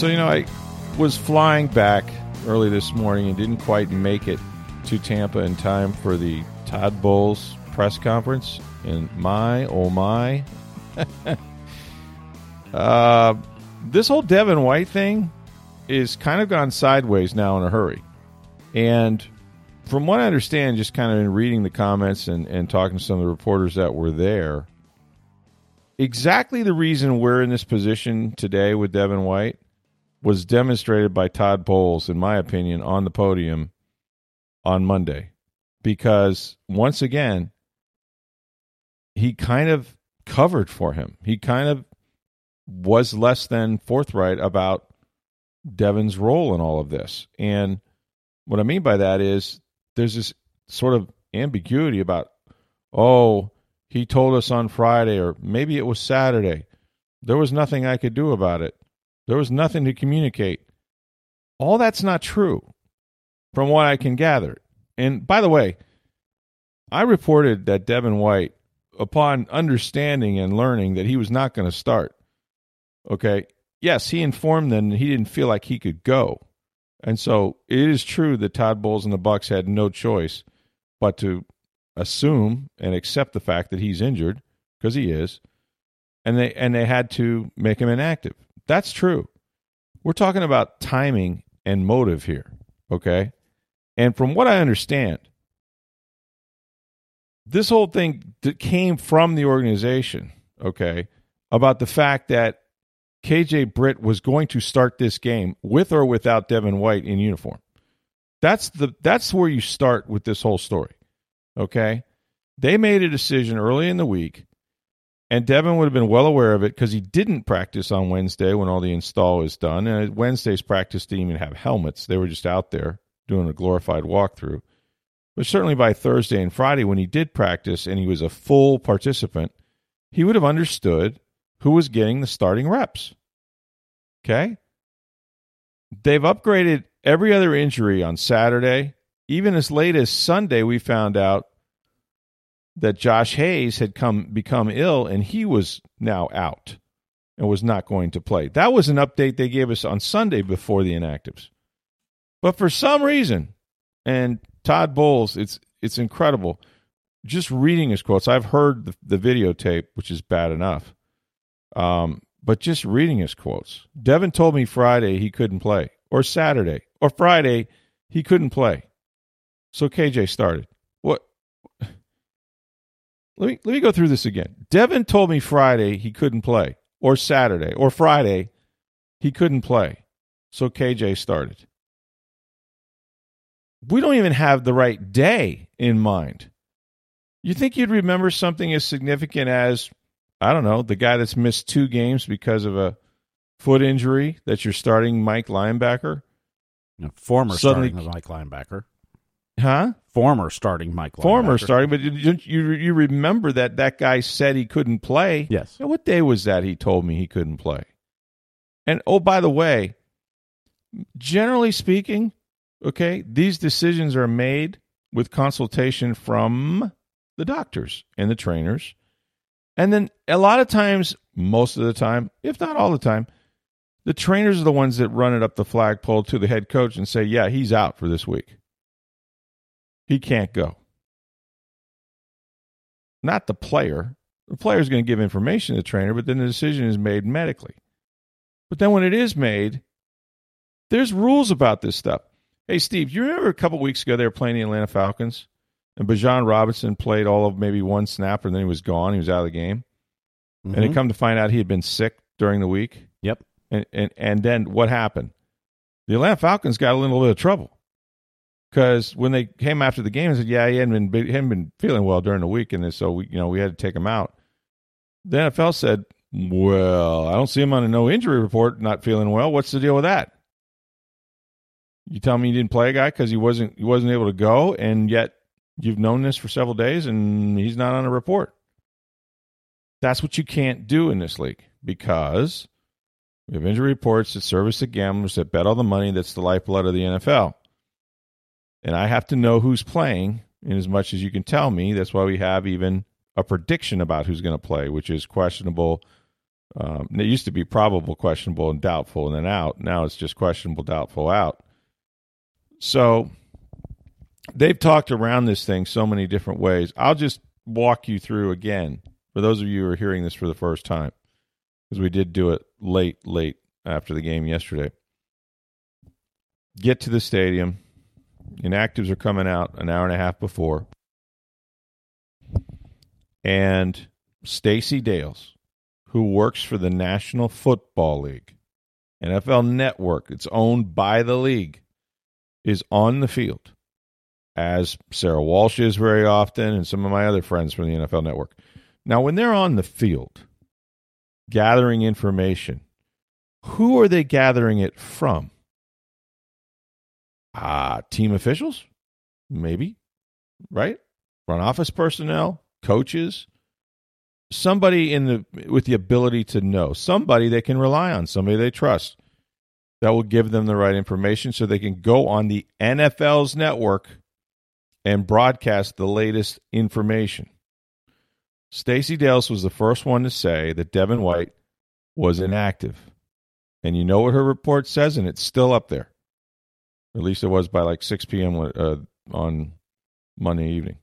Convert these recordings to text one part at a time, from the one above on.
So, you know, I was flying back early this morning and didn't quite make it to Tampa in time for the Todd Bowles press conference. And my, oh my. uh, this whole Devin White thing is kind of gone sideways now in a hurry. And from what I understand, just kind of in reading the comments and, and talking to some of the reporters that were there, exactly the reason we're in this position today with Devin White was demonstrated by Todd Bowles, in my opinion, on the podium on Monday. Because once again, he kind of covered for him. He kind of was less than forthright about Devin's role in all of this. And what I mean by that is there's this sort of ambiguity about, oh, he told us on Friday, or maybe it was Saturday. There was nothing I could do about it. There was nothing to communicate. All that's not true from what I can gather. And by the way, I reported that Devin White, upon understanding and learning that he was not going to start, okay, yes, he informed them he didn't feel like he could go. And so it is true that Todd Bowles and the Bucs had no choice but to assume and accept the fact that he's injured because he is, and they and they had to make him inactive. That's true. We're talking about timing and motive here, okay? And from what I understand, this whole thing that came from the organization, okay, about the fact that KJ Britt was going to start this game with or without Devin White in uniform. That's the that's where you start with this whole story. Okay? They made a decision early in the week and Devin would have been well aware of it because he didn't practice on Wednesday when all the install is done. And Wednesday's practice didn't even have helmets. They were just out there doing a glorified walkthrough. But certainly by Thursday and Friday, when he did practice and he was a full participant, he would have understood who was getting the starting reps. Okay? They've upgraded every other injury on Saturday. Even as late as Sunday, we found out that Josh Hayes had come become ill and he was now out and was not going to play. That was an update they gave us on Sunday before the inactives. But for some reason, and Todd Bowles, it's it's incredible. Just reading his quotes, I've heard the, the videotape, which is bad enough. Um, but just reading his quotes. Devin told me Friday he couldn't play, or Saturday, or Friday he couldn't play. So KJ started. Let me let me go through this again. Devin told me Friday he couldn't play, or Saturday, or Friday he couldn't play. So KJ started. We don't even have the right day in mind. You think you'd remember something as significant as, I don't know, the guy that's missed two games because of a foot injury that you're starting Mike linebacker? No, former Suddenly, starting Mike linebacker. Huh? Former starting Mike. Former starting, but you, you you remember that that guy said he couldn't play. Yes. Now, what day was that? He told me he couldn't play. And oh, by the way, generally speaking, okay, these decisions are made with consultation from the doctors and the trainers. And then a lot of times, most of the time, if not all the time, the trainers are the ones that run it up the flagpole to the head coach and say, yeah, he's out for this week. He can't go. Not the player. The player is going to give information to the trainer, but then the decision is made medically. But then when it is made, there's rules about this stuff. Hey, Steve, do you remember a couple weeks ago they were playing the Atlanta Falcons? And Bijan Robinson played all of maybe one snap and then he was gone. He was out of the game. Mm-hmm. And they come to find out he had been sick during the week. Yep. And, and and then what happened? The Atlanta Falcons got a little bit of trouble because when they came after the game, they said, "Yeah, he hadn't been he hadn't been feeling well during the week, and so we, you know, we had to take him out." The NFL said, well, I don't see him on a no injury report not feeling well. What's the deal with that? You tell me you didn't play a guy because he wasn't he wasn't able to go, and yet you've known this for several days and he's not on a report. That's what you can't do in this league because we have injury reports that service the gamblers that bet all the money that's the lifeblood of the NFL. And I have to know who's playing in as much as you can tell me. That's why we have even a prediction about who's going to play, which is questionable. Um, it used to be probable, questionable, and doubtful, and then out. Now it's just questionable, doubtful, out. So they've talked around this thing so many different ways. I'll just walk you through again for those of you who are hearing this for the first time, because we did do it late, late after the game yesterday. Get to the stadium. Inactives are coming out an hour and a half before. And Stacey Dales, who works for the National Football League, NFL Network, it's owned by the league, is on the field, as Sara Walsh is very often, and some of my other friends from the NFL Network. Now, when they're on the field gathering information, who are they gathering it from? Uh, team officials? Maybe, right? Front office personnel, coaches, somebody in the with the ability to know, somebody they can rely on, somebody they trust that will give them the right information so they can go on the NFL's network and broadcast the latest information. Stacey Dales was the first one to say that Devin White was inactive. And you know what her report says, and it's still up there. At least it was by like 6 p.m. Uh, on Monday evening.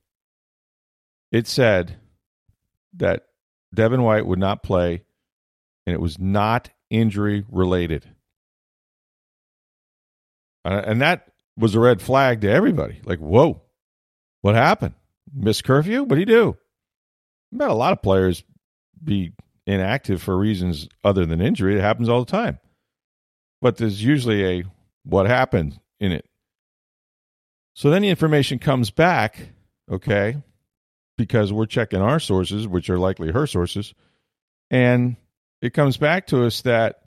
It said that Devin White would not play, and it was not injury related. And that was a red flag to everybody. Like, whoa, what happened? Miss curfew? What do you do? I bet a lot of players be inactive for reasons other than injury. It happens all the time. But there's usually a what happened in it. So then the information comes back, okay, because we're checking our sources, which are likely her sources, and it comes back to us that,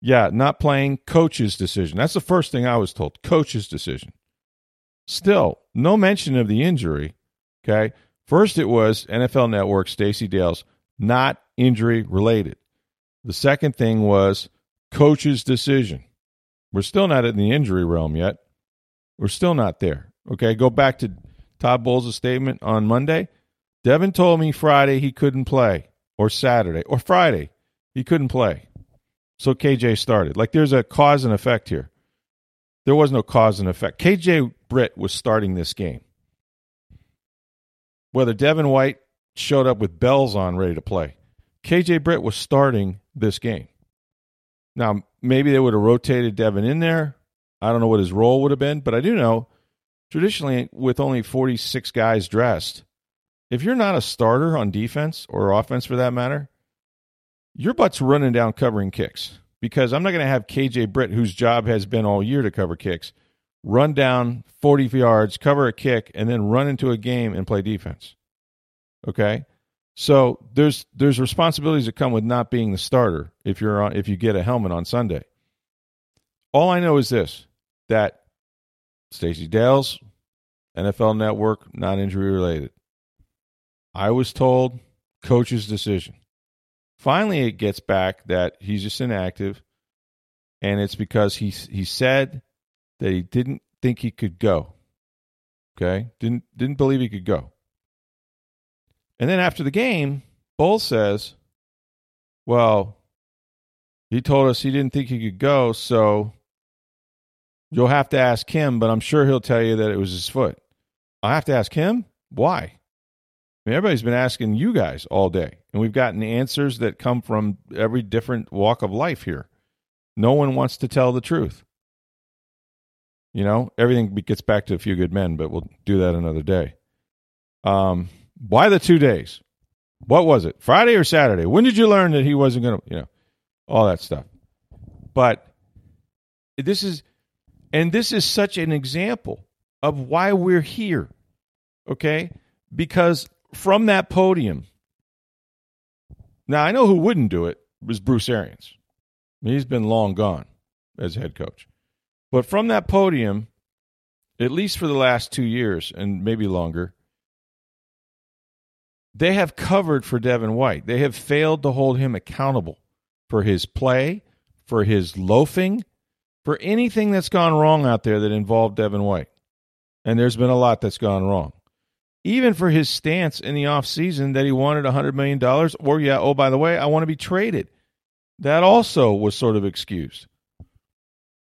yeah, not playing coach's decision. That's the first thing I was told coach's decision. Still, no mention of the injury, okay? First, it was NFL Network, Stacey Dales, not injury related. The second thing was coach's decision. We're still not in the injury realm yet. We're still not there. Okay, go back to Todd Bowles' statement on Monday. Devin told me Friday he couldn't play, or Saturday, or Friday he couldn't play. So KJ started. Like there's a cause and effect here. There was no cause and effect. KJ Britt was starting this game whether Devin White showed up with bells on ready to play. KJ Britt was starting this game. Now, maybe they would have rotated Devin in there. I don't know what his role would have been, but I do know traditionally, with only 46 guys dressed, if you're not a starter on defense or offense for that matter, your butt's running down covering kicks because I'm not going to have KJ Britt, whose job has been all year to cover kicks, run down 40 yards, cover a kick, and then run into a game and play defense. Okay? So there's there's responsibilities that come with not being the starter if you're on, if you get a helmet on Sunday. All I know is this that Stacey Dales, NFL Network, non injury related. I was told coach's decision. Finally, it gets back that he's just inactive, and it's because he he said that he didn't think he could go. Okay? Didn't didn't believe he could go. And then after the game, Bowles says, "Well, he told us he didn't think he could go, so you'll have to ask him, but I'm sure he'll tell you that it was his foot." I have to ask him? Why? I mean, everybody's been asking you guys all day, and we've gotten answers that come from every different walk of life here. No one wants to tell the truth. You know, everything gets back to a few good men, but we'll do that another day. Um, why the two days? What was it? Friday or Saturday? When did you learn that he wasn't going to, you know, all that stuff? But this is, and this is such an example of why we're here. Okay? Because from that podium, Now I know who wouldn't do it was Bruce Arians. He's been long gone as head coach. But from that podium, at least for the last two years and maybe longer, they have covered for Devin White. They have failed to hold him accountable for his play, for his loafing, for anything that's gone wrong out there that involved Devin White. And there's been a lot that's gone wrong. Even for his stance in the offseason that he wanted $100 million, or, yeah, oh, by the way, I want to be traded. That also was sort of excused.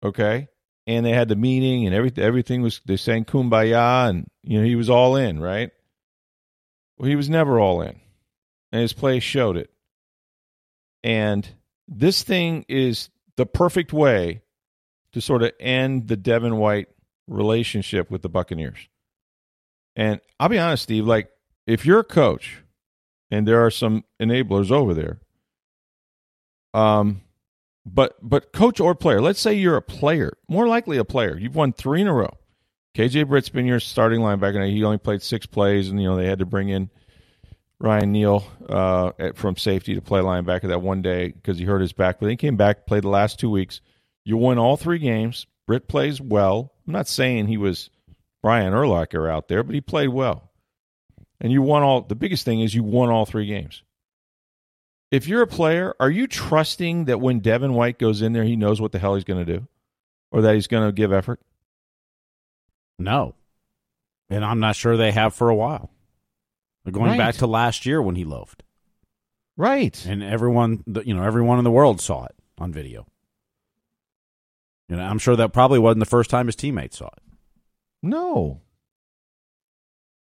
Okay? And they had the meeting and everything, everything was, they sang kumbaya and, you know, he was all in, right? Well, he was never all in. And his play showed it. And this thing is the perfect way to sort of end the Devin White relationship with the Buccaneers. And I'll be honest, Steve, like if you're a coach and there are some enablers over there, um, but but coach or player, let's say you're a player, more likely a player. You've won three in a row. KJ Britt's been your starting linebacker. He only played six plays, and you know they had to bring in Ryan Neal uh, from safety to play linebacker that one day because he hurt his back. But then he came back, played the last two weeks. You won all three games. Britt plays well. I'm not saying he was Brian Urlacher out there, but he played well. And you won all. The biggest thing is you won all three games. If you're a player, are you trusting that when Devin White goes in there, he knows what the hell he's going to do, or that he's going to give effort? No, and I'm not sure they have for a while. They're going Right. back to last year when he loafed, Right. and everyone, you know, everyone in the world saw it on video. You know, I'm sure that probably wasn't the first time his teammates saw it. No.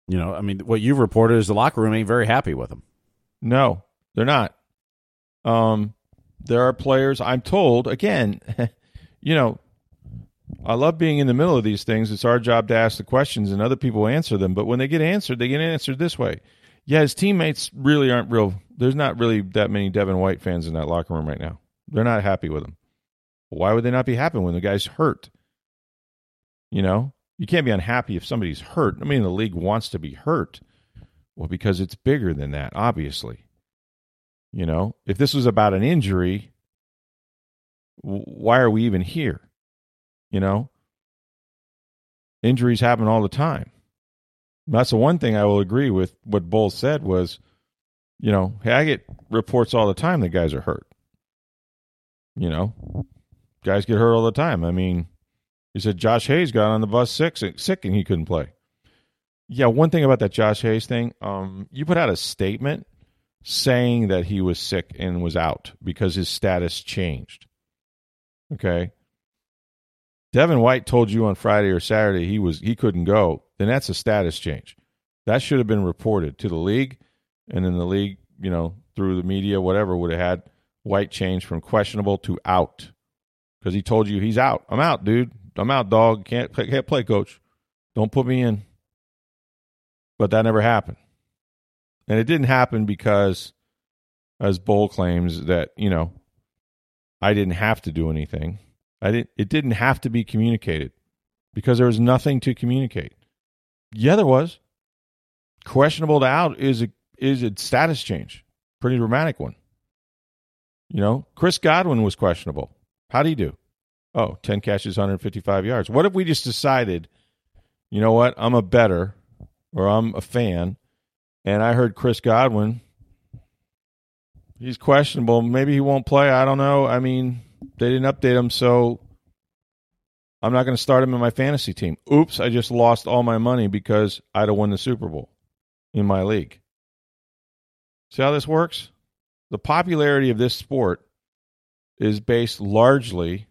You know, I mean, what you've reported is the locker room ain't very happy with him. No, they're not. Um, there are players. I'm told again. you know, I love being in the middle of these things. It's our job to ask the questions, and other people answer them. But when they get answered, they get answered this way. Yeah, his teammates really aren't real. There's not really that many Devin White fans in that locker room right now. They're not happy with him. Why would they not be happy when the guy's hurt? You know, you can't be unhappy if somebody's hurt. I mean, the league wants to be hurt. Well, because it's bigger than that, obviously. You know, if this was about an injury, why are we even here? You know, injuries happen all the time. That's the one thing I will agree with what Bowles said was, you know, hey, I get reports all the time that guys are hurt. You know, guys get hurt all the time. I mean, he said Josh Hayes got on the bus sick, sick and he couldn't play. Yeah, one thing about that Josh Hayes thing, um, you put out a statement saying that he was sick and was out because his status changed. Okay. Devin White told you on Friday or Saturday he was he couldn't go, then that's a status change. That should have been reported to the league, and then the league, you know, through the media, whatever, would have had White change from questionable to out because he told you he's out. I'm out, dude. I'm out, dog. Can't play, can't play, coach. Don't put me in. But that never happened, and it didn't happen because, as Bowles claims, that you know, I didn't have to do anything. I didn't. It didn't have to be communicated because there was nothing to communicate. Yeah, there was. Questionable to out is a is a status change, pretty dramatic one. You know, Chris Godwin was questionable. How'd he do? Oh, 10 catches, 155 yards. What if we just decided, you know what, I'm a better or I'm a fan, and I heard Chris Godwin, he's questionable. Maybe he won't play. I don't know. I mean, they didn't update him, so I'm not going to start him in my fantasy team. Oops, I just lost all my money because I'd have won the Super Bowl in my league. See how this works? The popularity of this sport is based largely,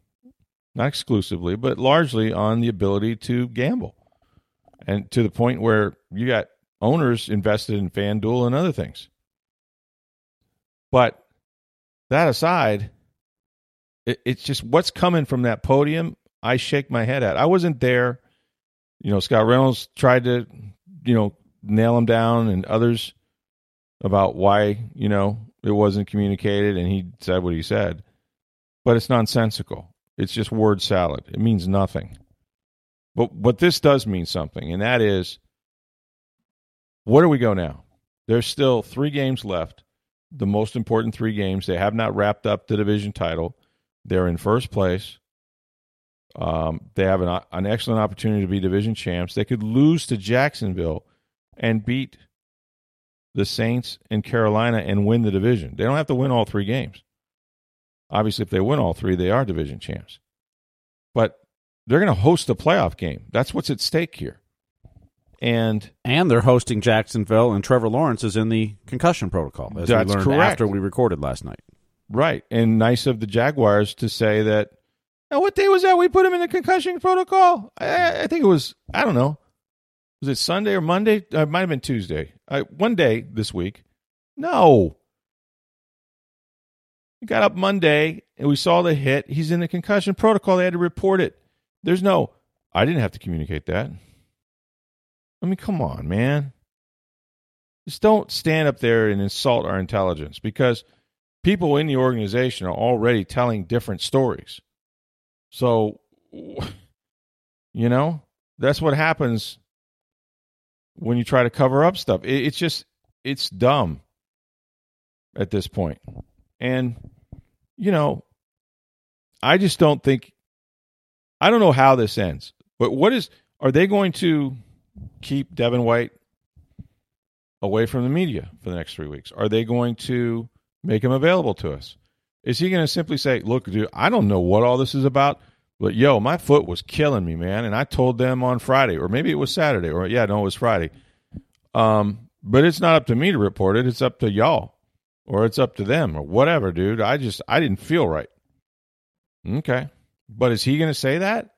not exclusively, but largely on the ability to gamble. And to the point where you got owners invested in FanDuel and other things. But that aside, it, it's just what's coming from that podium. I shake my head at. I wasn't there. You know, Scott Reynolds tried to, you know, nail him down, and others about why you know it wasn't communicated, and he said what he said. But it's nonsensical. It's just word salad. It means nothing. But what this does mean something, and that is, where do we go now? There's still three games left. the most important three games. They have not wrapped up the division title. They're in first place. Um, they have an, an excellent opportunity to be division champs. They could lose to Jacksonville and beat the Saints and Carolina and win the division. They don't have to win all three games. Obviously, if they win all three, they are division champs. But they're going to host a playoff game. That's what's at stake here. And and they're hosting Jacksonville, and Trevor Lawrence is in the concussion protocol, as That's we learned correct. after we recorded last night. Right, and nice of the Jaguars to say that. Now, what day was that? We put him in the concussion protocol. I, I think it was. I don't know. Was it Sunday or Monday? Uh, it might have been Tuesday. Uh, one day this week. No. We got up Monday and we saw the hit. He's in the concussion protocol. They had to report it. There's no. I didn't have to communicate that. I mean, come on, man. Just don't stand up there and insult our intelligence because people in the organization are already telling different stories. So, you know, that's what happens when you try to cover up stuff. It, it's just, it's dumb at this point. And, you know, I just don't think, I don't know how this ends, but what is, are they going to keep Devin White away from the media for the next three weeks? Are they going to make him available to us? Is he going to simply say, look, dude, I don't know what all this is about, but yo, my foot was killing me, man. And I told them on Friday, or maybe it was Saturday, or yeah, no, it was Friday. Um, but it's not up to me to report it. It's up to y'all, or it's up to them, or whatever, dude. I just, I didn't feel right. Okay. But is he going to say that?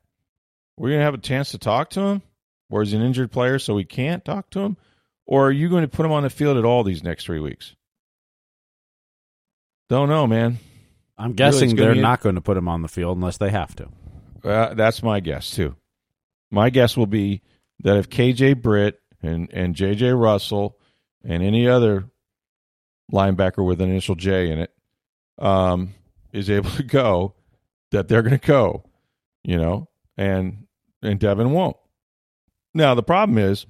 We're going to have a chance to talk to him? Or is he an injured player so we can't talk to him? Or are you going to put him on the field at all these next three weeks? Don't know, man. I'm guessing gonna they're a- not going to put him on the field unless they have to. Uh, that's my guess too. My guess will be that if KJ Britt and and JJ Russell and any other linebacker with an initial J in it um, is able to go, that they're going to go, you know, and and Devin won't. Now the problem is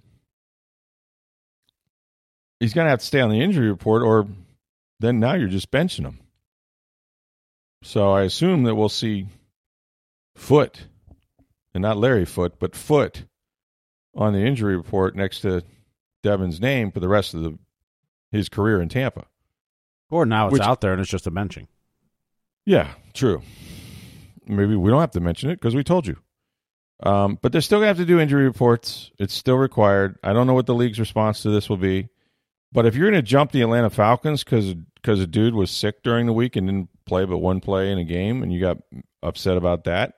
he's going to have to stay on the injury report, or then now you're just benching him. So I assume that we'll see Foot, and not Larry Foote, but Foot on the injury report next to Devin's name for the rest of the his career in Tampa. Or now it's Which- out there and it's just a benching. Yeah, true. Maybe we don't have to mention it because we told you. Um, but they're still going to have to do injury reports. It's still required. I don't know what the league's response to this will be. But if you're going to jump the Atlanta Falcons because because a dude was sick during the week and didn't play but one play in a game, and you got upset about that,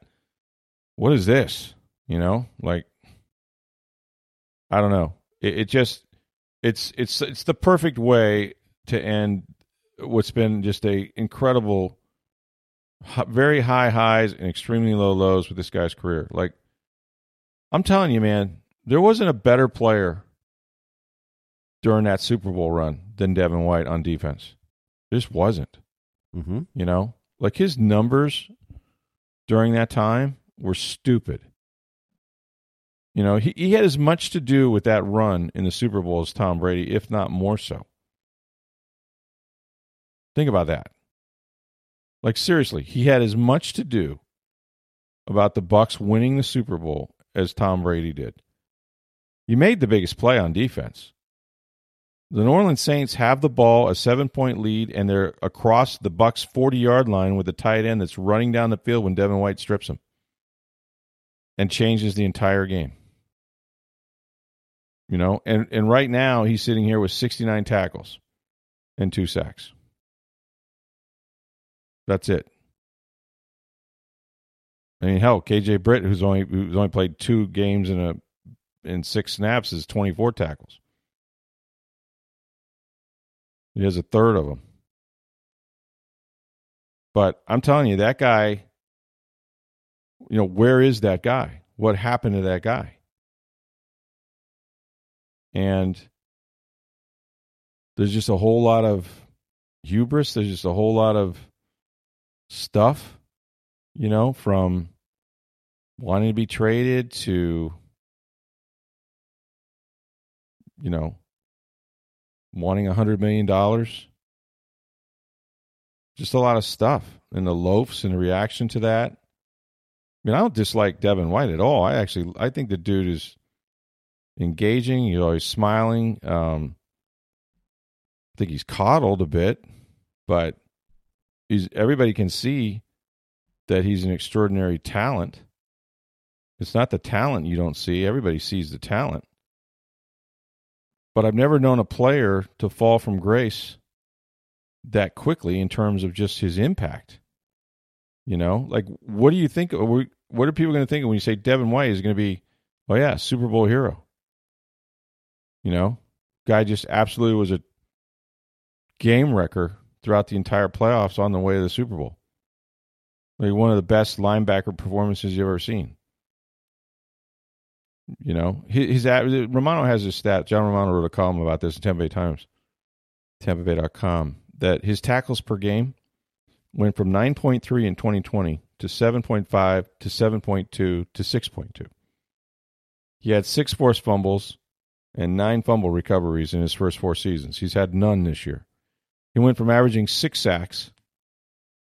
what is this? You know, like I don't know. It, it just it's it's it's the perfect way to end what's been just a incredible very high highs and extremely low lows with this guy's career. Like, I'm telling you, man, there wasn't a better player during that Super Bowl run than Devin White on defense. Just wasn't. Mm-hmm. You know, like his numbers during that time were stupid. You know, he, he had as much to do with that run in the Super Bowl as Tom Brady, if not more so. Think about that. Like seriously, he had as much to do about the Bucs winning the Super Bowl as Tom Brady did. You made the biggest play on defense. The New Orleans Saints have the ball, a seven-point lead, and they're across the Bucs' forty-yard line with a tight end that's running down the field when Devin White strips him and changes the entire game. You know, and and right now he's sitting here with sixty-nine tackles and two sacks. That's it. I mean, hell, KJ Britt, who's only who's only played two games in a in six snaps, is twenty four tackles. He has a third of them. But I'm telling you, that guy. You know, where is that guy? What happened to that guy? And there's just a whole lot of hubris. There's just a whole lot of stuff, you know, from wanting to be traded to, you know, wanting a hundred million dollars just a lot of stuff and the loafs and the reaction to that. I mean, I don't dislike Devin White at all. I actually I think the dude is engaging. He's always smiling. Um, I think he's coddled a bit, but he's everybody can see that he's an extraordinary talent. It's not the talent you don't see. Everybody sees the talent. But I've never known a player to fall from grace that quickly in terms of just his impact. You know, like what do you think? What are people going to think when you say Devin White is going to be, oh yeah, Super Bowl hero? You know, guy just absolutely was a game wrecker throughout the entire playoffs on the way to the Super Bowl. Like one of the best linebacker performances you've ever seen. You know, his, his Romano has a stat. John Romano wrote a column about this in Tampa Bay Times, TampaBay.com, that his tackles per game went from 9.3 in 2020 to 7.5 to 7.2 to 6.2. He had six forced fumbles and nine fumble recoveries in his first four seasons. He's had none this year. He went from averaging six sacks,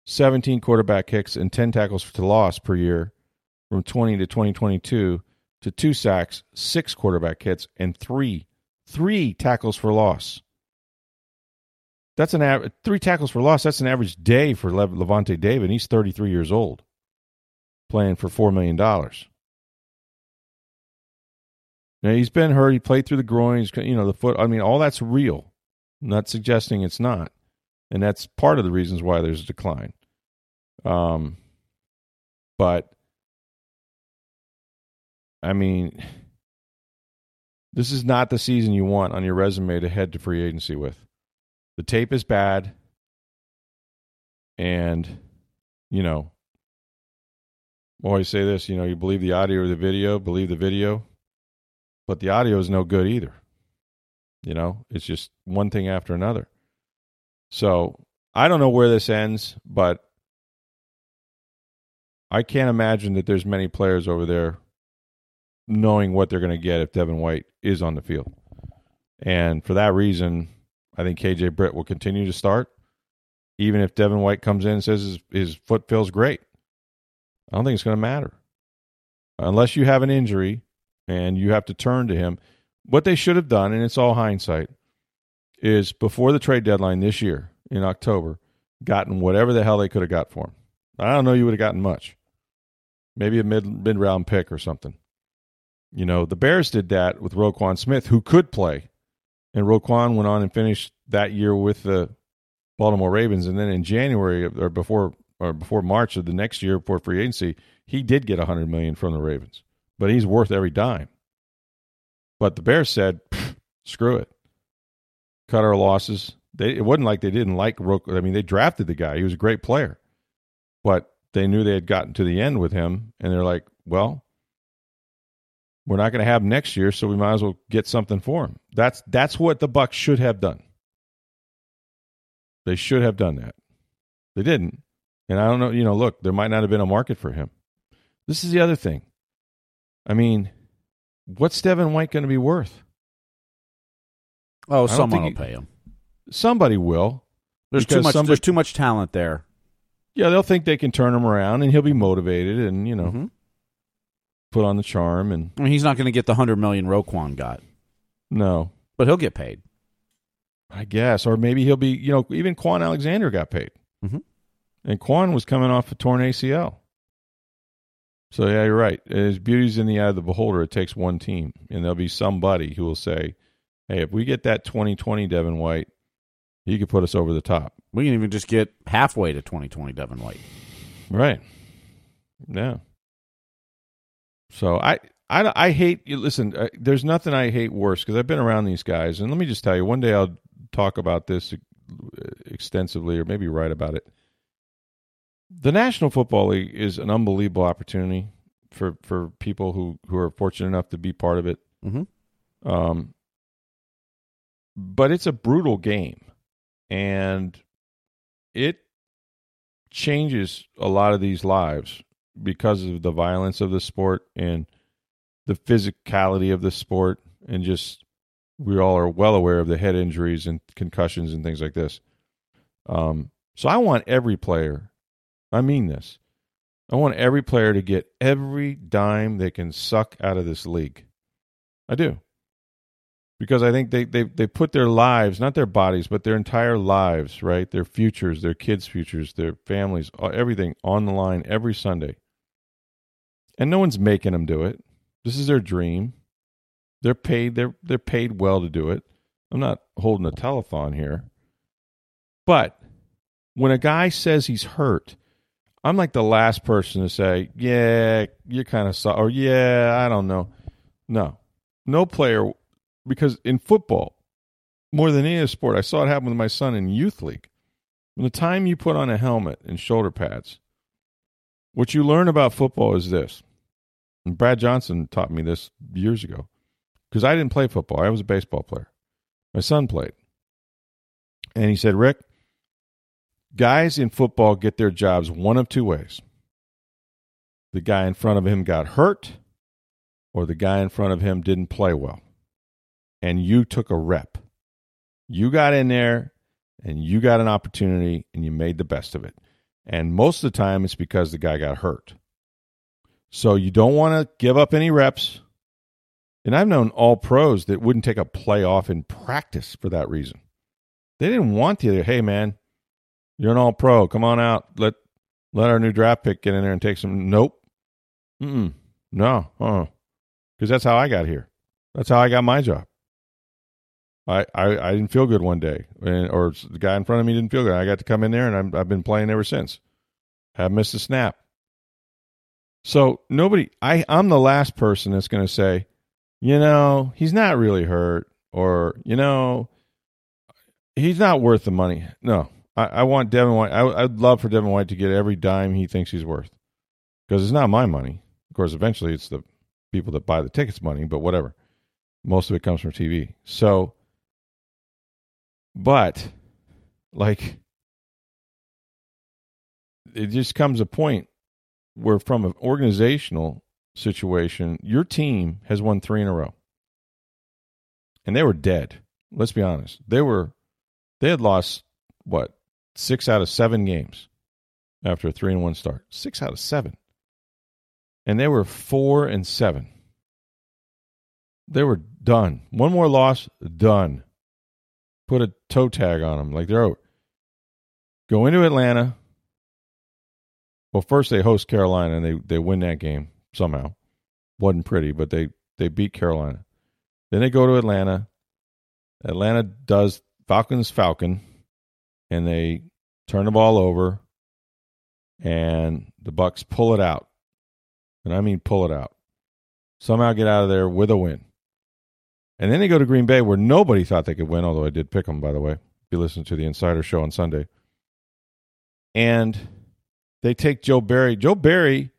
17 quarterback kicks, and 10 tackles to loss per year from 20 to 2022 to two sacks, six quarterback hits, and three, three tackles for loss. That's an average, three tackles for loss. That's an average day for Le- Lavonte David. He's 33 years old, playing for $4 million. Now, he's been hurt. He played through the groin, you know, the foot. I mean, all that's real. I'm not suggesting it's not and that's part of the reasons why there's a decline. Um, but I mean, this is not the season you want on your resume to head to free agency with. The tape is bad, and you know, always say this: you know, you believe the audio or the video, believe the video, but the audio is no good either. You know, it's just one thing after another. So I don't know where this ends, but I can't imagine that there's many players over there knowing what they're going to get if Devin White is on the field. And for that reason, I think KJ Britt will continue to start, even if Devin White comes in and says his, his foot feels great. I don't think it's going to matter. Unless you have an injury and you have to turn to him. What they should have done, and it's all hindsight, is before the trade deadline this year in October, gotten whatever the hell they could have got for him. I don't know you would have gotten much. Maybe a mid mid round pick or something. You know, the Bears did that with Roquan Smith, who could play. And Roquan went on and finished that year with the Baltimore Ravens. And then in January or before or before March of the next year before free agency, he did get a hundred million from the Ravens. But he's worth every dime. But the Bears said, screw it cut our losses. They, it wasn't like they didn't like Roquan. I mean, they drafted the guy. He was a great player, but they knew they had gotten to the end with him, and they're like, well, we're not going to have him next year, so we might as well get something for him. That's that's what the Bucs should have done. They should have done that. They didn't, and I don't know. You know, look, there might not have been a market for him. This is the other thing. I mean, what's Devin White going to be worth? Oh, someone will he, pay him. Somebody will. There's too much. Somebody, there's too much talent there. Yeah, they'll think they can turn him around, and he'll be motivated, and you know, mm-hmm. Put on the charm. And I mean, he's not going to get the hundred million Roquan got. No, but he'll get paid. I guess, or maybe he'll be. You know, even Kwon Alexander got paid, mm-hmm. and Kwon was coming off a torn ACL. So yeah, you're right. His beauty's in the eye of the beholder. It takes one team, and there'll be somebody who will say, hey, if we get that 2020 Devin White, he could put us over the top. We can even just get halfway to 2020 Devin White. Right. Yeah. So I I, I hate you. listen. Uh, there's nothing I hate worse because I've been around these guys, and let me just tell you. One day I'll talk about this extensively, or maybe write about it. The National Football League is an unbelievable opportunity for for people who who are fortunate enough to be part of it. Mm-hmm. Um, but it's a brutal game and it changes a lot of these lives because of the violence of the sport and the physicality of the sport and just we all are well aware of the head injuries and concussions and things like this um, So I want every player, I mean this, I want every player to get every dime they can suck out of this league. I do. Because I think they, they, they put their lives, not their bodies, but their entire lives, right? Their futures, their kids' futures, their families, everything on the line every Sunday. And no one's making them do it. This is their dream. They're paid. They're they're paid well to do it. I'm not holding a telethon here. But when a guy says he's hurt, I'm like the last person to say, "Yeah, you're kind of sorry," or "Yeah, I don't know." No, no player, because in football, more than any other sport, I saw it happen with my son in youth league. From the time you put on a helmet and shoulder pads, what you learn about football is this. And Brad Johnson taught me this years ago because I didn't play football. I was a baseball player. My son played. And he said, Rick, guys in football get their jobs one of two ways. The guy in front of him got hurt, or the guy in front of him didn't play well. And you took a rep. You got in there and you got an opportunity and you made the best of it. And most of the time, it's because the guy got hurt. So you don't want to give up any reps. And I've known all pros that wouldn't take a play off in practice for that reason. They didn't want to. Hey, man, you're an all pro. Come on out. Let let our new draft pick get in there and take some. Nope. Mm-mm. No. Uh-uh. Because that's how I got here. That's how I got my job. I, I, I didn't feel good one day, and, or the guy in front of me didn't feel good. I got to come in there, and I'm, I've been playing ever since. I Have missed a snap. So nobody, I, I'm the last person that's going to say, you know, he's not really hurt, or you know, he's not worth the money. No, I, I want Devin White. I, I'd love for Devin White to get every dime he thinks he's worth, because it's not my money. Of course, eventually it's the people that buy the tickets' money, but whatever. Most of it comes from TV. So, but like, it just comes a point where, from an organizational situation, your team has won three in a row. And they were dead. Let's be honest. They were they had lost what, six out of seven games after a three and one start. Six out of seven. And they were four and seven. They were done. One more loss, done. Put a toe tag on them. Like they're out. Go into Atlanta. Well, first they host Carolina and they, they win that game somehow. Wasn't pretty, but they, they beat Carolina. Then they go to Atlanta. Atlanta does Falcons Falcon, and they turn the ball over, and the Bucs pull it out, and I mean pull it out. Somehow get out of there with a win, and then they go to Green Bay, where nobody thought they could win. Although I did pick them, by the way. If you listen to the Insider Show on Sunday, and they take Joe Barry. Joe Barry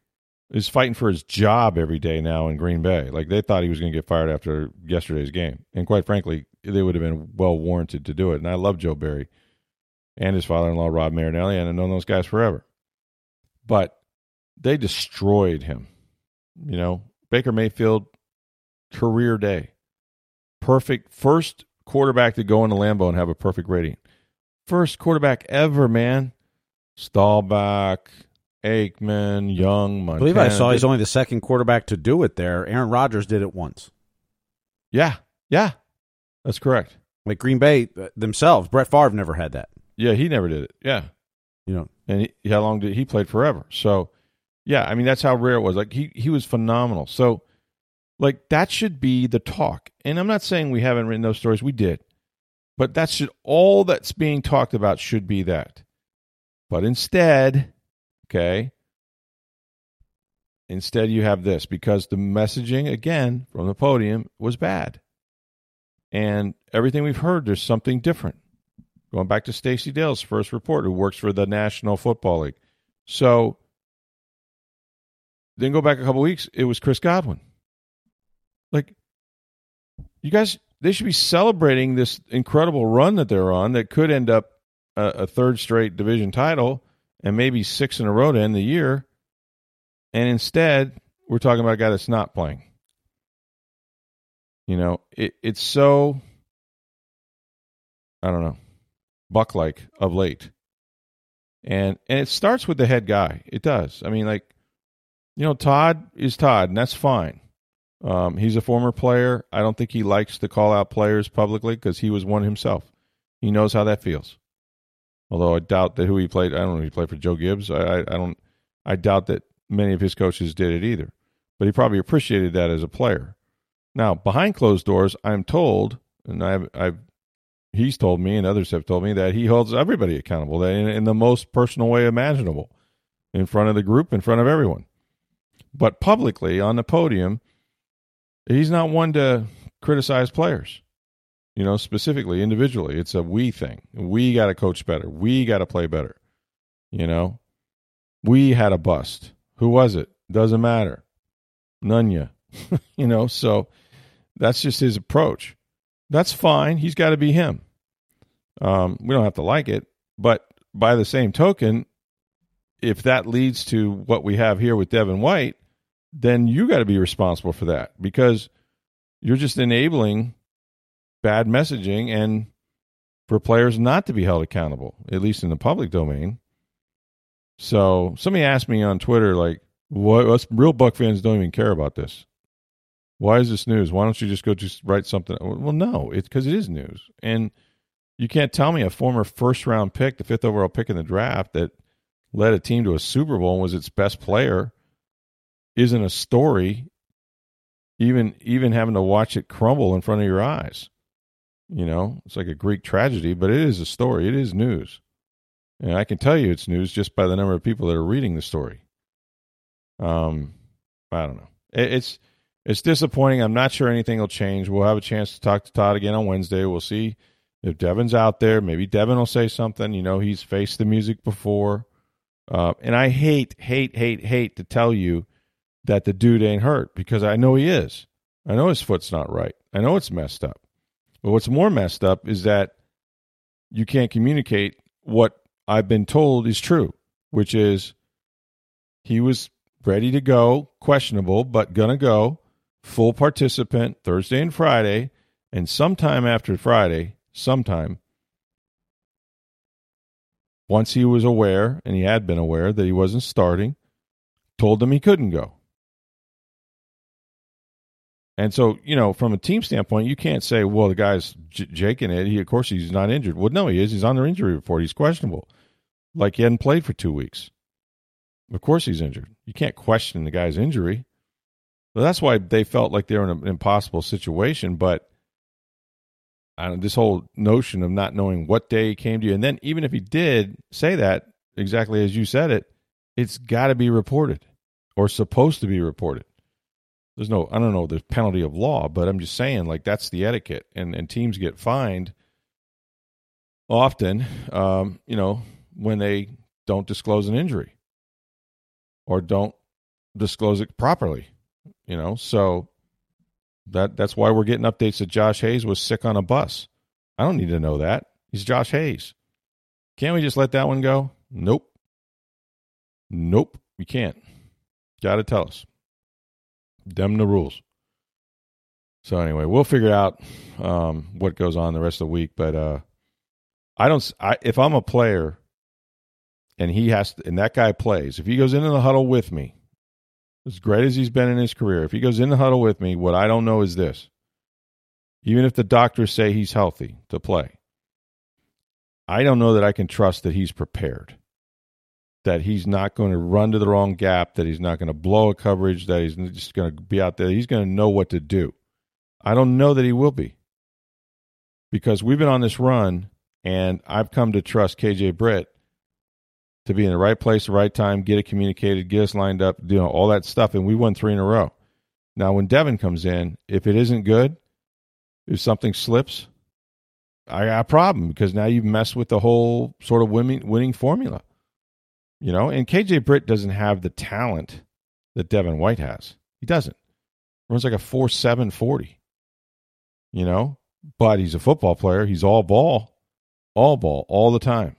is fighting for his job every day now in Green Bay. Like they thought he was going to get fired after yesterday's game, and quite frankly, they would have been well warranted to do it. And I love Joe Barry and his father-in-law Rod Marinelli, and I've known those guys forever. But they destroyed him. You know, Baker Mayfield, career day, perfect first quarterback to go into Lambeau and have a perfect rating. First quarterback ever, man. Staubach, Aikman, Young, Montana. I believe I saw he's only the second quarterback to do it there. Aaron Rodgers did it once. Yeah, yeah, that's correct. Like Green Bay uh, themselves, Brett Favre never had that. Yeah, he never did it. Yeah, you know, and he, how long did he played forever? So, yeah, I mean that's how rare it was. Like he he was phenomenal. So, like that should be the talk. And I'm not saying we haven't written those stories. We did, but that should all that's being talked about should be that. But instead, Okay. Instead, you have this because the messaging, again, from the podium was bad. And everything we've heard, there's something different. Going back to Stacey Dale's first report, who works for the National Football League. So then go back a couple weeks, it was Chris Godwin. Like, you guys, they should be celebrating this incredible run that they're on that could end up a, a third straight division title and maybe six in a row to end the year. And instead, we're talking about a guy that's not playing. You know, it, it's so, I don't know, buck like of late. And and it starts with the head guy. It does. I mean, like, you know, Todd is Todd, and that's fine. Um, he's a former player. I don't think he likes to call out players publicly because he was one himself. He knows how that feels. Although I doubt that who he played. I don't know. If he played for Joe Gibbs. I, I, I don't. I doubt that many of his coaches did it either. But he probably appreciated that as a player. Now, behind closed doors, I'm told, and I've, I've he's told me, and others have told me that he holds everybody accountable in, in the most personal way imaginable, in front of the group, in front of everyone. But publicly on the podium, he's not one to criticize players you know, specifically, individually. It's a we thing. We got to coach better. We got to play better. You know, we had a bust. Who was it? Doesn't matter. You. you know, so that's just his approach. That's fine. He's got to be him. Um, we don't have to like it, but by the same token, if that leads to what we have here with Devin White, then you got to be responsible for that because you're just enabling bad messaging and for players not to be held accountable, at least in the public domain. So somebody asked me on Twitter, like, what us real Buc fans don't even care about this. Why is this news? Why don't you just go just write something? Well, no, it's because it is news. And you can't tell me a former first round pick, the fifth overall pick in the draft that led a team to a Super Bowl and was its best player isn't a story, even even having to watch it crumble in front of your eyes. You know, it's like a Greek tragedy, but it is a story. It is news. And I can tell you it's news just by the number of people that are reading the story. Um, I don't know. It, it's it's disappointing. I'm not sure anything will change. We'll have a chance to talk to Todd again on Wednesday. We'll see if Devin's out there. Maybe Devin will say something. You know, he's faced the music before. Uh, and I hate, hate, hate, hate to tell you that the dude ain't hurt because I know he is. I know his foot's not right. I know it's messed up. But what's more messed up is that you can't communicate what I've been told is true, which is he was ready to go, questionable, but gonna go, full participant Thursday and Friday, and sometime after Friday, sometime, once he was aware, and he had been aware that he wasn't starting, told them he couldn't go. And so, you know, from a team standpoint, you can't say, well, the guy's j- jaking it. He, of course, he's not injured. Well, no, he is. He's on their injury report. He's questionable. Like he hadn't played for two weeks. Of course, he's injured. You can't question the guy's injury. Well, that's why they felt like they were in an impossible situation. But this whole notion of not knowing what day he came to you, and then even if he did say that exactly as you said it, it's got to be reported or supposed to be reported there's no I don't know the penalty of law, but I'm just saying like that's the etiquette, and and teams get fined often, um, you know, when they don't disclose an injury or don't disclose it properly, you know. So that that's why we're getting updates that Josh Hayes was sick on a bus. I don't need to know that. He's Josh Hayes. Can't we just let that one go? Nope. Nope. We can't. Got to tell us. Them the rules. So anyway, we'll figure out um, what goes on the rest of the week. But uh, I don't. I, if I'm a player, and he has, to, and that guy plays. If he goes into the huddle with me, as great as he's been in his career, if he goes in the huddle with me, what I don't know is this: even if the doctors say he's healthy to play, I don't know that I can trust that he's prepared that he's not going to run to the wrong gap, that he's not going to blow a coverage, that he's just going to be out there. He's going to know what to do. I don't know that he will be because we've been on this run and I've come to trust KJ Britt to be in the right place, the right time, get it communicated, get us lined up, you know, all that stuff. And we won three in a row. Now, when Devin comes in, if it isn't good, if something slips, I got a problem because now you've messed with the whole sort of winning, winning formula. You know, and KJ Britt doesn't have the talent that Devin White has. He doesn't. Runs like a four seven forty. You know, but he's a football player. He's all ball, all ball, all the time.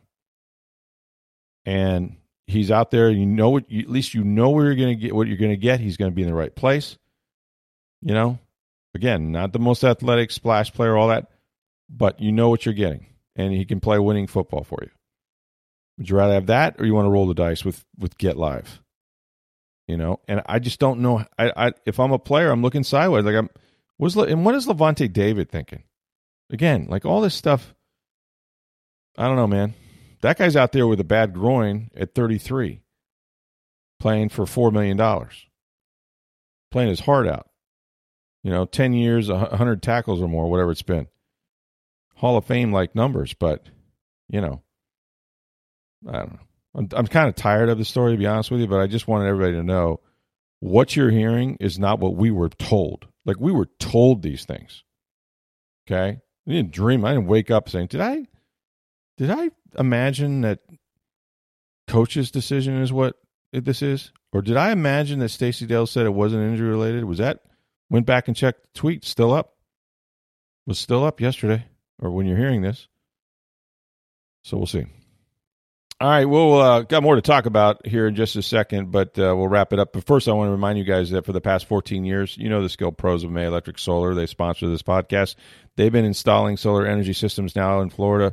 And he's out there. You know what? at least you know where you're going to get what you're going to get. He's going to be in the right place. You know, again, not the most athletic splash player, all that, but you know what you're getting, and he can play winning football for you. Would you rather have that, or you want to roll the dice with with Get Live? You know, and I just don't know. I, I if I'm a player, I'm looking sideways. Like I'm was and what is Lavonte David thinking? Again, like all this stuff. I don't know, man. That guy's out there with a bad groin at 33, playing for four million dollars, playing his heart out. You know, 10 years, 100 tackles or more, whatever it's been. Hall of Fame like numbers, but you know, I don't know. I'm, I'm kind of tired of the story, to be honest with you, but I just wanted everybody to know what you're hearing is not what we were told. Like we were told these things. Okay, I didn't dream. I didn't wake up saying, "Did I? Did I imagine that coach's decision is what this is, or did I imagine that Stacey Dales said it wasn't injury related? Was that went back and checked the tweet? Still up? Was still up yesterday, or when you're hearing this. So we'll see. All right, we'll uh, got more to talk about here in just a second, but uh, we'll wrap it up. But first, I want to remind you guys that for the past 14 years, you know the skilled pros of May Electric Solar. They sponsor this podcast. They've been installing solar energy systems now in Florida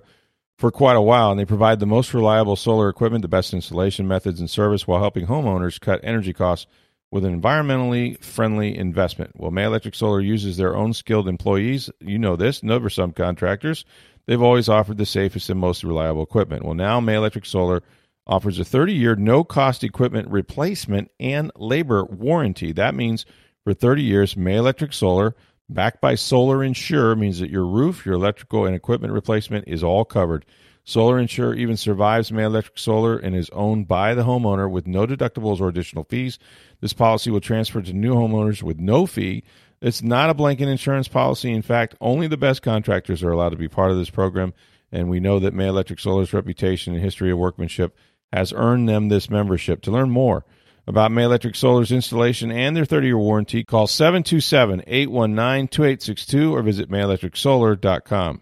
for quite a while, and they provide the most reliable solar equipment, the best installation methods and service, while helping homeowners cut energy costs with an environmentally friendly investment. Well, May Electric Solar uses their own skilled employees. You know this, no for some subcontractors They've always offered the safest and most reliable equipment. Well, now May Electric Solar offers a 30 year no cost equipment replacement and labor warranty. That means for 30 years, May Electric Solar, backed by Solar Insure, means that your roof, your electrical, and equipment replacement is all covered. Solar Insure even survives May Electric Solar and is owned by the homeowner with no deductibles or additional fees. This policy will transfer to new homeowners with no fee it's not a blanket insurance policy. In fact, only the best contractors are allowed to be part of this program. And we know that May Electric Solar's reputation and history of workmanship has earned them this membership. To learn more about May Electric Solar's installation and their 30 year warranty, call 727 819 2862 or visit mayelectricsolar.com.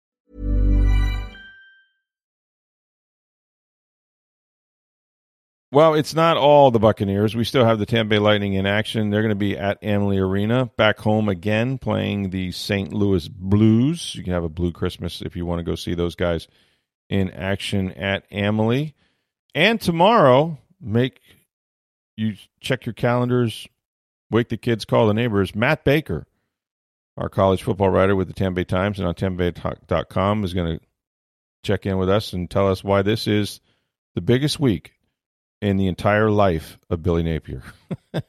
Well, it's not all the Buccaneers. We still have the Tampa Bay Lightning in action. They're going to be at Amalie Arena, back home again, playing the St. Louis Blues. You can have a blue Christmas if you want to go see those guys in action at Amalie. And tomorrow, make you check your calendars, wake the kids, call the neighbors. Matt Baker, our college football writer with the Tampa Bay Times and on TampaBay.com, is going to check in with us and tell us why this is the biggest week in the entire life of Billy Napier.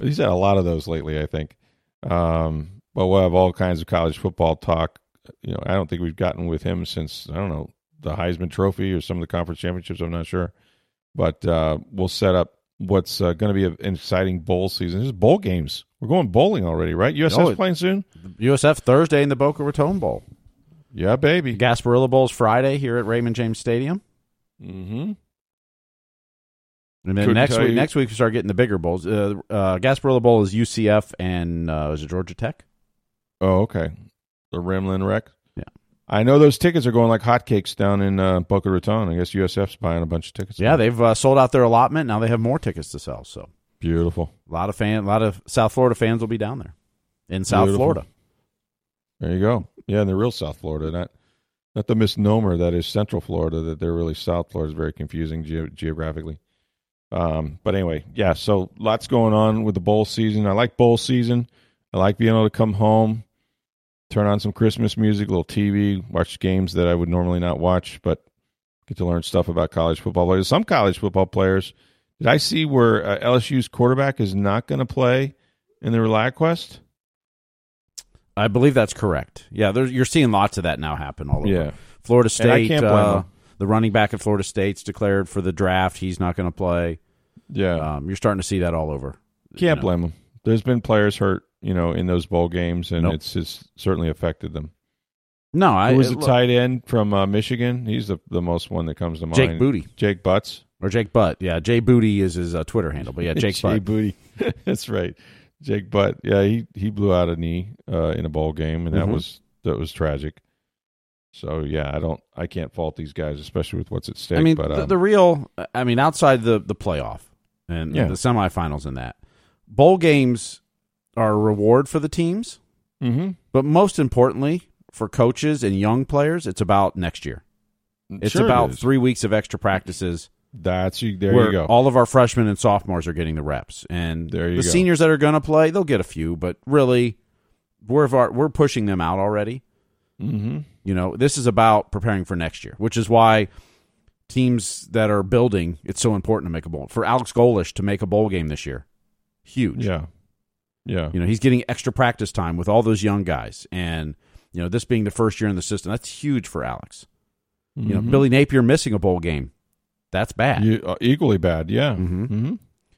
He's had a lot of those lately, I think. Um, but we'll have all kinds of college football talk. You know, I don't think we've gotten with him since I don't know the Heisman Trophy or some of the conference championships. I'm not sure, but uh, we'll set up what's uh, going to be an exciting bowl season. This is bowl games. We're going bowling already, right? USF oh, playing soon. USF Thursday in the Boca Raton Bowl. Yeah, baby. Gasparilla Bowl's Friday here at Raymond James Stadium. Mm-hmm. And then Couldn't next week, you. next week we start getting the bigger bowls. Uh, uh, Gasparilla Bowl is UCF and uh, is it Georgia Tech? Oh, okay. The Ramblin' Wreck. Yeah, I know those tickets are going like hotcakes down in uh, Boca Raton. I guess USF's buying a bunch of tickets. Yeah, they've uh, sold out their allotment. Now they have more tickets to sell. So beautiful. A lot of fan, a lot of South Florida fans will be down there in South beautiful. Florida. There you go. Yeah, in the real South Florida, not not the misnomer that is Central Florida. That they're really South Florida is very confusing ge- geographically. Um, but anyway, yeah, so lots going on with the bowl season. I like bowl season. I like being able to come home, turn on some Christmas music, a little TV, watch games that I would normally not watch, but get to learn stuff about college football players. Some college football players. Did I see where uh, LSU's quarterback is not going to play in the ReliaQuest? I believe that's correct. Yeah, you're seeing lots of that now happen all over. Yeah. Florida State. Uh, the running back at Florida State's declared for the draft. He's not going to play. Yeah, um, you're starting to see that all over. Can't you know. blame them. There's been players hurt, you know, in those bowl games, and nope. it's, it's certainly affected them. No, I Who was the look, tight end from uh, Michigan? He's the the most one that comes to mind. Jake Booty. Jake Butts. or Jake Butt. Yeah, Jay Booty is his uh, Twitter handle. But yeah, Jake Jake Butt. Booty. That's right. Jake Butt. Yeah, he he blew out a knee uh, in a bowl game, and that Mhm. was that was tragic. So yeah, I don't I can't fault these guys, especially with what's at stake. I mean, but the, um, the real. I mean, outside the the playoff and Yeah. the semifinals and that bowl games are a reward for the teams, mhm. but most importantly for coaches and young players, it's about next year. It's Sure about is. three weeks of extra practices. That's you. There where you go. All of our freshmen and sophomores are getting the reps, and There you the go. seniors that are going to play, they'll get a few, but really, we're we're pushing them out already. mm-hmm. You know, this is about preparing for next year, which is why teams that are building, it's so important to make a bowl. For Alex Golesh to make a bowl game this year, huge. Yeah, yeah. You know, he's getting extra practice time with all those young guys. And, you know, this being the first year in the system, that's huge for Alex. You know, Mhm. Billy Napier missing a bowl game, that's bad. You- uh, equally bad. Yeah. Mhm. Mm-hmm.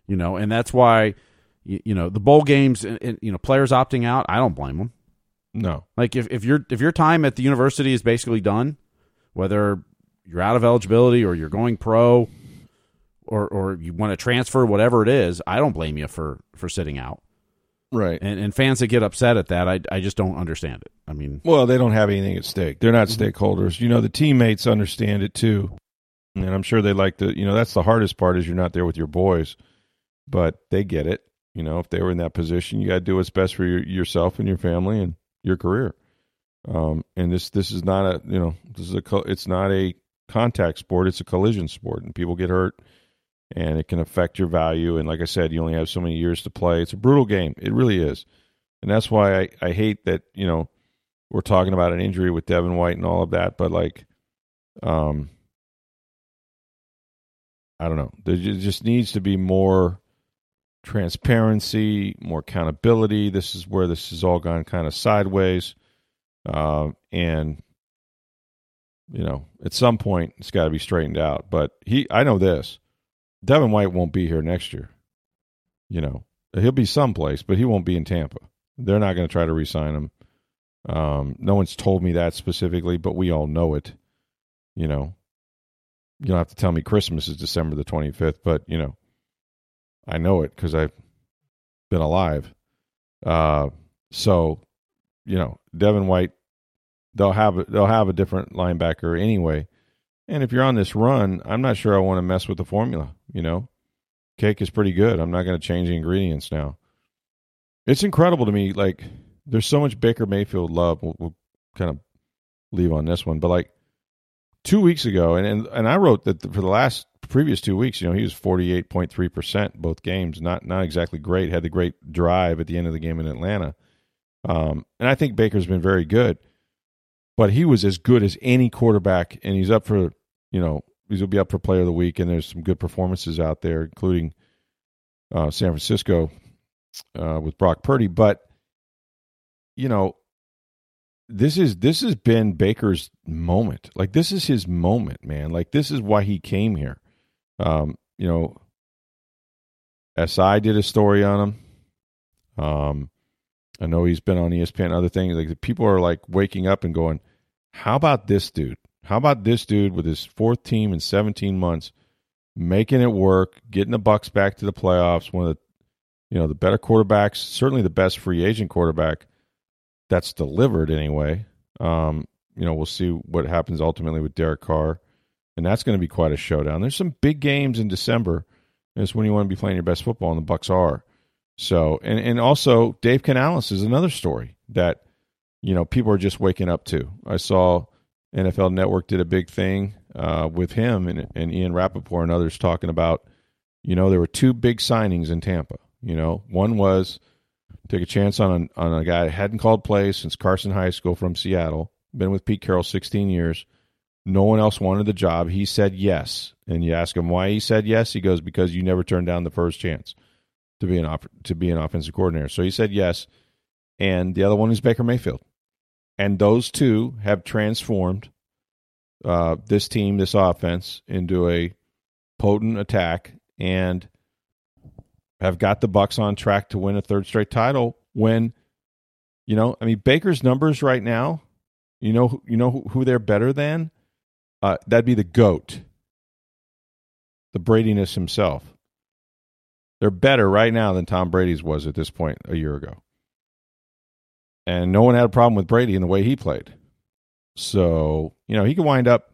You know, and that's why, you, you know, the bowl games, and, and, you know, players opting out, I don't blame them. No. Like if, if your if your time at the university is basically done, whether you're out of eligibility or you're going pro or or you want to transfer, whatever it is, I don't blame you for for sitting out. Right. And and fans that get upset at that, I I just don't understand it. I mean, Well, they don't have anything at stake. They're not stakeholders. You know, the teammates understand it too. And I'm sure they like to, you know, that's the hardest part is you're not there with your boys, but they get it. You know, if they were in that position, you got to do what's best for your, yourself and your family and your career. Um, and this, this is not a, you know, this is a, it's not a contact sport. It's a collision sport and people get hurt and it can affect your value. And like I said, you only have so many years to play. It's a brutal game. It really is. And that's why I, I hate that, you know, we're talking about an injury with Devin White and all of that, but like, um, I don't know. There just needs to be more transparency, more accountability. This is where this has all gone kind of sideways, uh, and you know, at some point it's got to be straightened out. But he, I know this: Devin White won't be here next year. You know, he'll be someplace, but he won't be in Tampa. They're not going to try to re-sign him. Um, no one's told me that specifically, but we all know it. You know, you don't have to tell me Christmas is December the 25th, but you know, I know it because I've been alive. Uh, so, you know, Devin White, they'll have a, they'll have a different linebacker anyway. And if you're on this run, I'm not sure I want to mess with the formula. You know, cake is pretty good. I'm not going to change the ingredients now. It's incredible to me. Like, there's so much Baker Mayfield love. We'll, we'll kind of leave on this one, but like two weeks ago, and and, and I wrote that for the last previous two weeks, you know, he was 48.3 percent both games. Not not exactly great. Had the great drive at the end of the game in Atlanta, um, and I think Baker's been very good, but he was as good as any quarterback, and he's up for you know gonna be up for Player of the Week, and there's some good performances out there, including uh, San Francisco uh, with Brock Purdy, but you know this is this has been Baker's moment. Like this is his moment, man. Like this is why he came here. Um, you know, SI did a story on him. Um, I know he's been on ESPN and other things. Like people are like waking up and going, "How about this dude? How about this dude with his fourth team in 17 months, making it work, getting the Bucs back to the playoffs? One of the, you know, the better quarterbacks, certainly the best free agent quarterback." that's delivered anyway. Um, you know, we'll see what happens ultimately with Derek Carr, and that's going to be quite a showdown. There's some big games in December. It's when you want to be playing your best football, and the Bucs are. So, and and also Dave Canales is another story that you know people are just waking up to. I saw NFL Network did a big thing uh, with him and, and Ian Rapoport and others talking about, you know, there were two big signings in Tampa. You know, one was take a chance on a, on a guy that hadn't called plays since Carson High School from Seattle. Been with Pete Carroll 16 years. No one else wanted the job. He said yes. And you ask him why he said yes. He goes because you never turned down the first chance to be an op- to be an offensive coordinator. So he said yes. And the other one is Baker Mayfield. And those two have transformed uh, this team, this offense, into a potent attack and have got the Bucs on track to win a third straight title when you know, I mean Baker's numbers right now You know, you know who, who they're better than? Uh, that'd be the goat, the Bradiness himself. They're better right now than Tom Brady's was at this point a year ago. And no one had a problem with Brady in the way he played. So, you know, he could wind up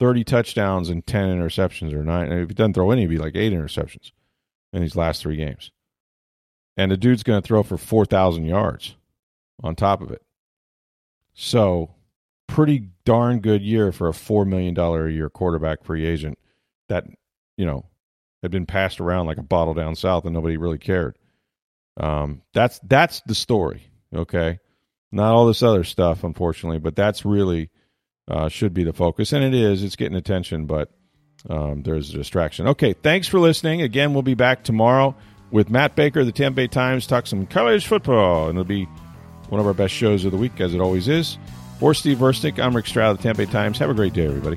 30 touchdowns and 10 interceptions or nine. If he doesn't throw any, it'd be like eight interceptions in these last three games. And the dude's going to throw for 4,000 yards on top of it. So, pretty darn good year for a $4 million a year quarterback free agent that, you know, had been passed around like a bottle down south and nobody really cared. Um, that's that's the story. Okay, not all this other stuff, unfortunately, but that's really uh, should be the focus, and it is. It's getting attention, but um, there's a distraction. Okay, thanks for listening. Again, we'll be back tomorrow with Matt Baker, of the Tampa Bay Times, talk some college football, and it'll be one of our best shows of the week, as it always is. For Steve Versnick, I'm Rick Stroud of the Tampa Bay Times. Have a great day, everybody.